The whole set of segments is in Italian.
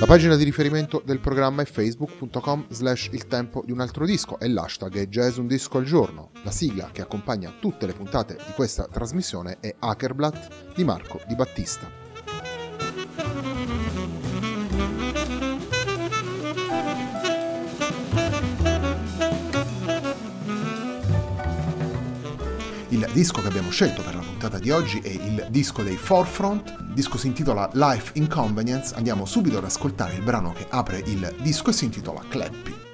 La pagina di riferimento del programma è facebook.com slash il tempo di un altro disco e l'hashtag è jazz un disco al giorno. La sigla che accompagna tutte le puntate di questa trasmissione è Hackerblatt di Marco Di Battista. Il disco che abbiamo scelto per la puntata di oggi è il disco dei Forefront, il disco si intitola Life Inconvenience, andiamo subito ad ascoltare il brano che apre il disco e si intitola Clappy.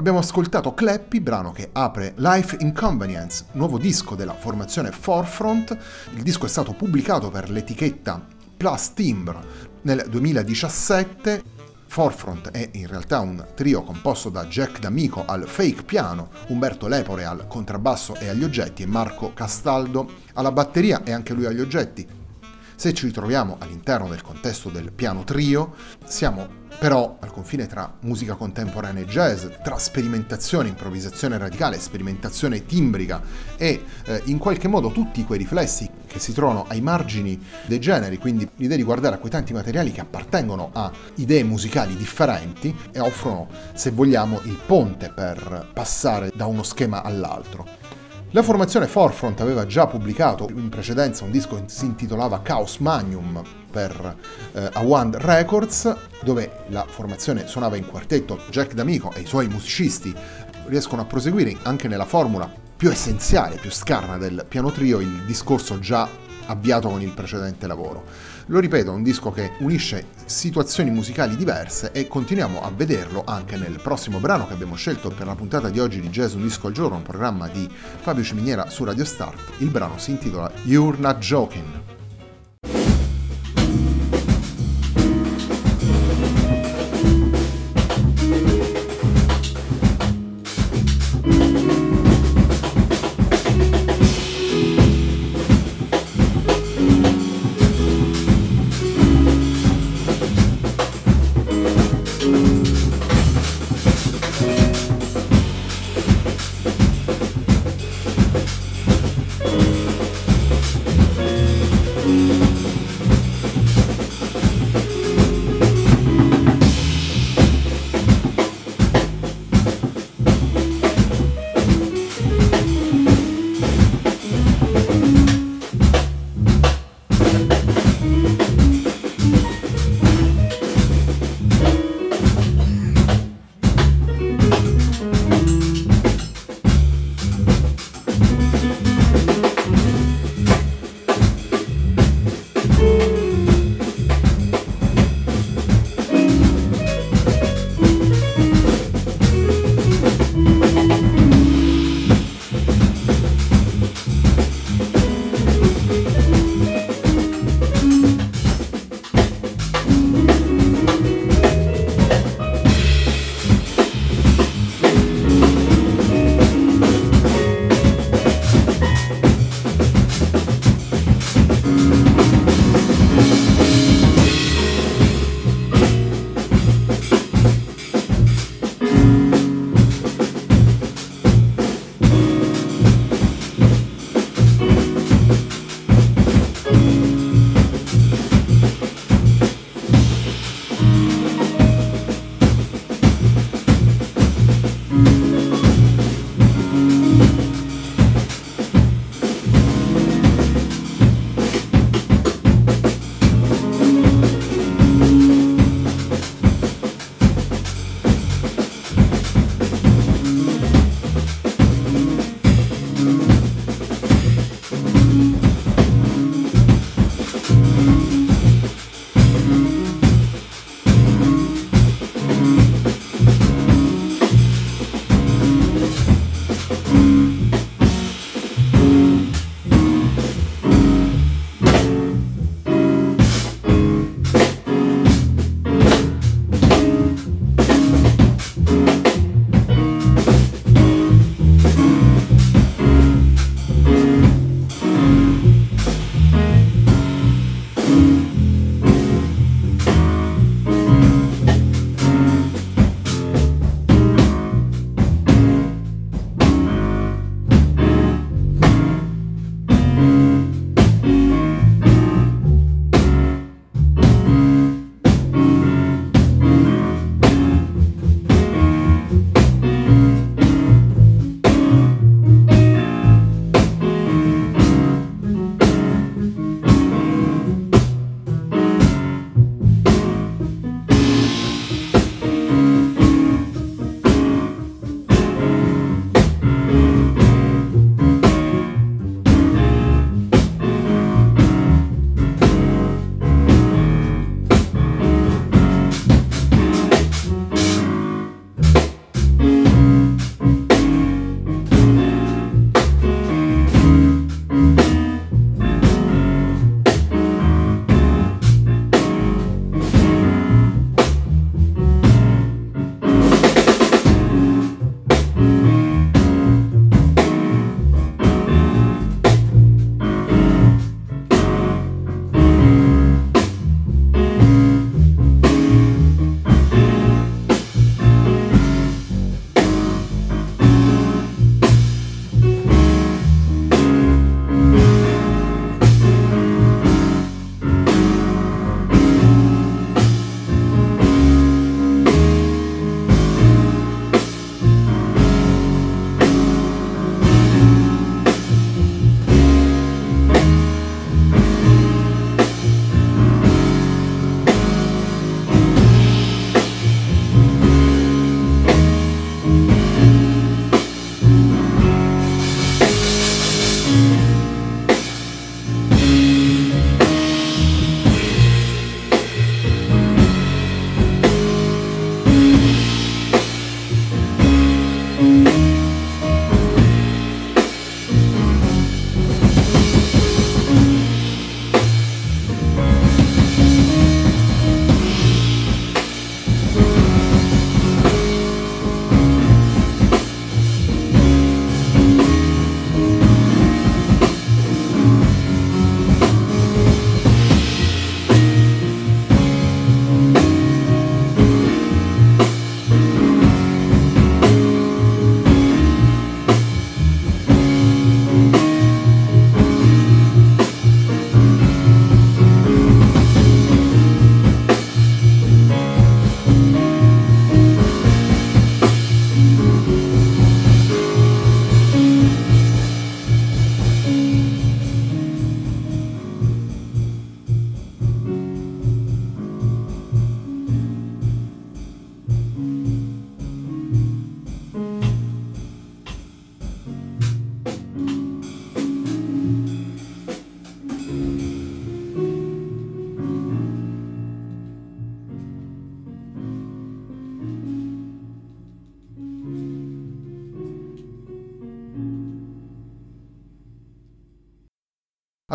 Abbiamo ascoltato Clappy, brano che apre Life Inconvenience, nuovo disco della formazione Forefront. Il disco è stato pubblicato per l'etichetta Plus Timbre nel 2017. Forefront è in realtà un trio composto da Jack D'Amico al fake piano, Umberto Lepore al contrabbasso e agli oggetti e Marco Castaldo alla batteria e anche lui agli oggetti. Se ci ritroviamo all'interno del contesto del piano trio, siamo però al confine tra musica contemporanea e jazz, tra sperimentazione, improvvisazione radicale, sperimentazione timbrica e eh, in qualche modo tutti quei riflessi che si trovano ai margini dei generi, quindi l'idea di guardare a quei tanti materiali che appartengono a idee musicali differenti e offrono, se vogliamo, il ponte per passare da uno schema all'altro. La formazione Forefront aveva già pubblicato in precedenza un disco che si intitolava Chaos Magnum per eh, Awand Records, dove la formazione suonava in quartetto. Jack D'Amico e i suoi musicisti riescono a proseguire anche nella formula più essenziale, più scarna del piano trio, il discorso già avviato con il precedente lavoro. Lo ripeto, è un disco che unisce situazioni musicali diverse e continuiamo a vederlo anche nel prossimo brano che abbiamo scelto per la puntata di oggi di Jazz Un Disco al Giorno, un programma di Fabio Ciminiera su Radio Start. Il brano si intitola You're Not Joking.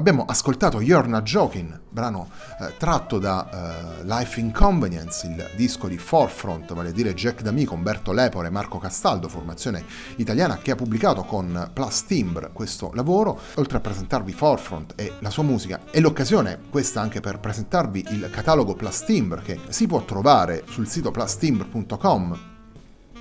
Abbiamo ascoltato You're Not Joking, brano eh, tratto da eh, Life Inconvenience, il disco di Forefront, vale a dire Jack D'Amico, Umberto Lepore e Marco Castaldo, formazione italiana che ha pubblicato con Plus Timbre questo lavoro. Oltre a presentarvi Forefront e la sua musica, è l'occasione questa anche per presentarvi il catalogo Plus Timbre che si può trovare sul sito plustimbre.com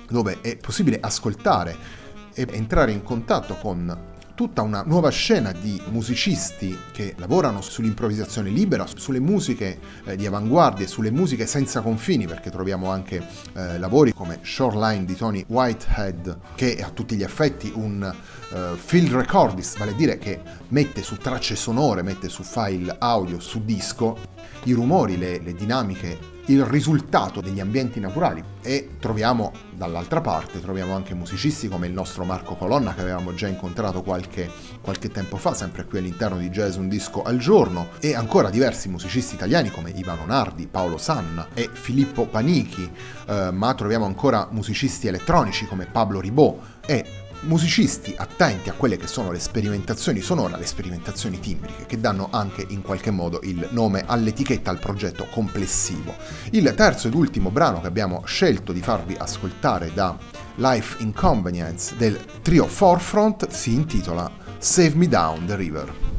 dove è possibile ascoltare e entrare in contatto con tutta una nuova scena di musicisti che lavorano sull'improvvisazione libera, sulle musiche eh, di avanguardia, sulle musiche senza confini, perché troviamo anche eh, lavori come Shoreline di Tony Whitehead, che è a tutti gli effetti un eh, field recordist, vale a dire che mette su tracce sonore, mette su file audio, su disco, i rumori, le, le dinamiche il risultato degli ambienti naturali e troviamo dall'altra parte troviamo anche musicisti come il nostro Marco Colonna che avevamo già incontrato qualche, qualche tempo fa sempre qui all'interno di Jazz Un Disco al Giorno e ancora diversi musicisti italiani come Ivano Nardi, Paolo Sanna e Filippo Panichi eh, ma troviamo ancora musicisti elettronici come Pablo Ribot e musicisti attenti a quelle che sono le sperimentazioni sonore, le sperimentazioni timbriche, che danno anche in qualche modo il nome all'etichetta, al progetto complessivo. Il terzo ed ultimo brano che abbiamo scelto di farvi ascoltare da Life Inconvenience del trio Forefront si intitola Save Me Down the River.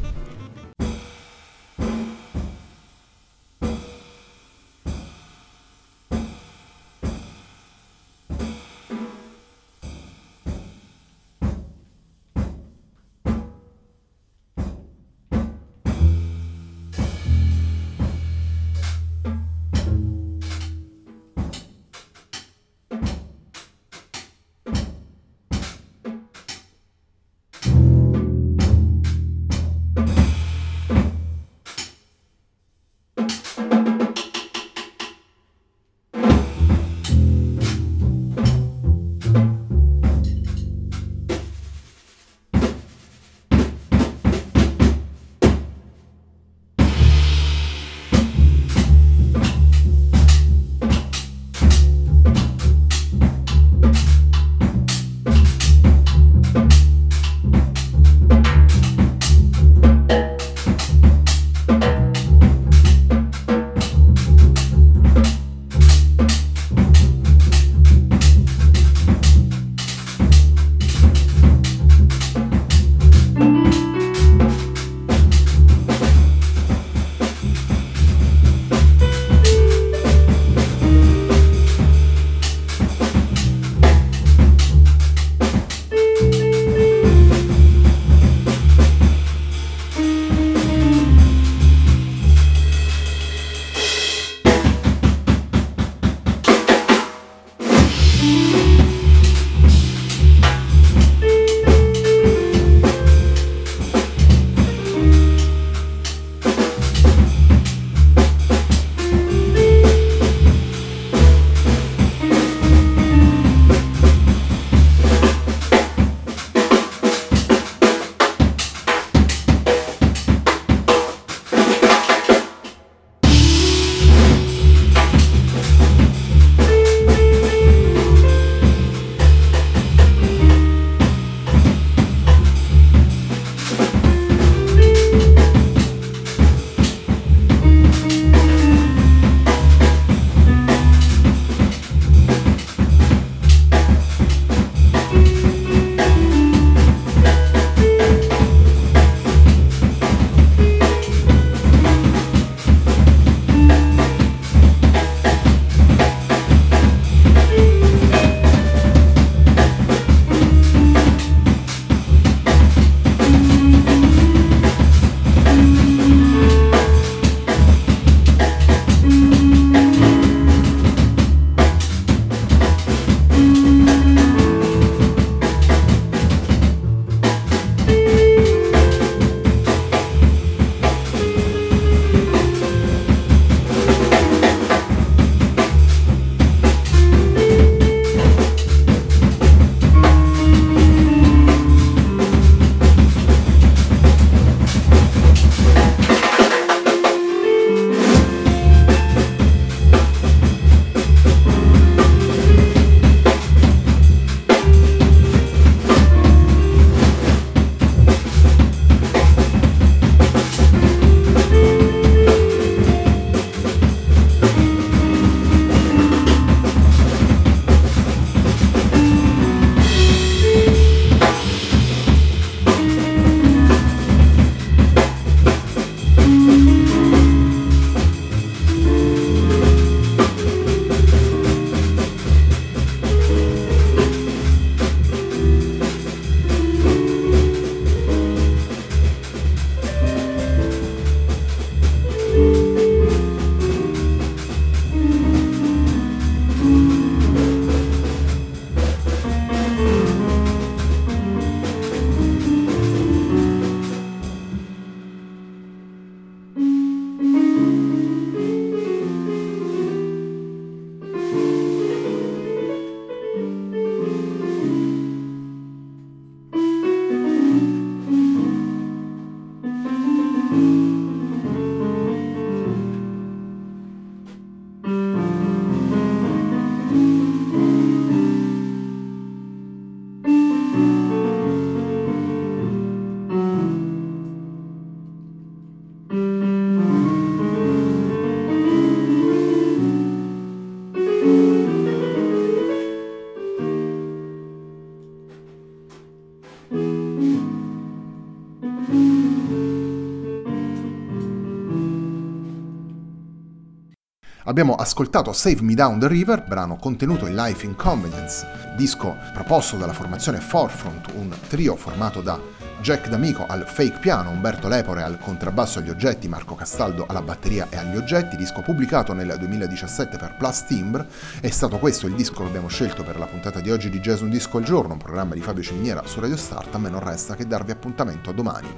Abbiamo ascoltato Save Me Down the River, brano contenuto in Life Inconvenience, disco proposto dalla formazione Forefront, un trio formato da Jack D'Amico al fake piano, Umberto Lepore al contrabbasso agli oggetti, Marco Castaldo alla batteria e agli oggetti, disco pubblicato nel 2017 per Plus Timbre. È stato questo il disco che abbiamo scelto per la puntata di oggi di Jazz Un Disco al Giorno, un programma di Fabio Ciminiera su Radio Start. A me non resta che darvi appuntamento a domani.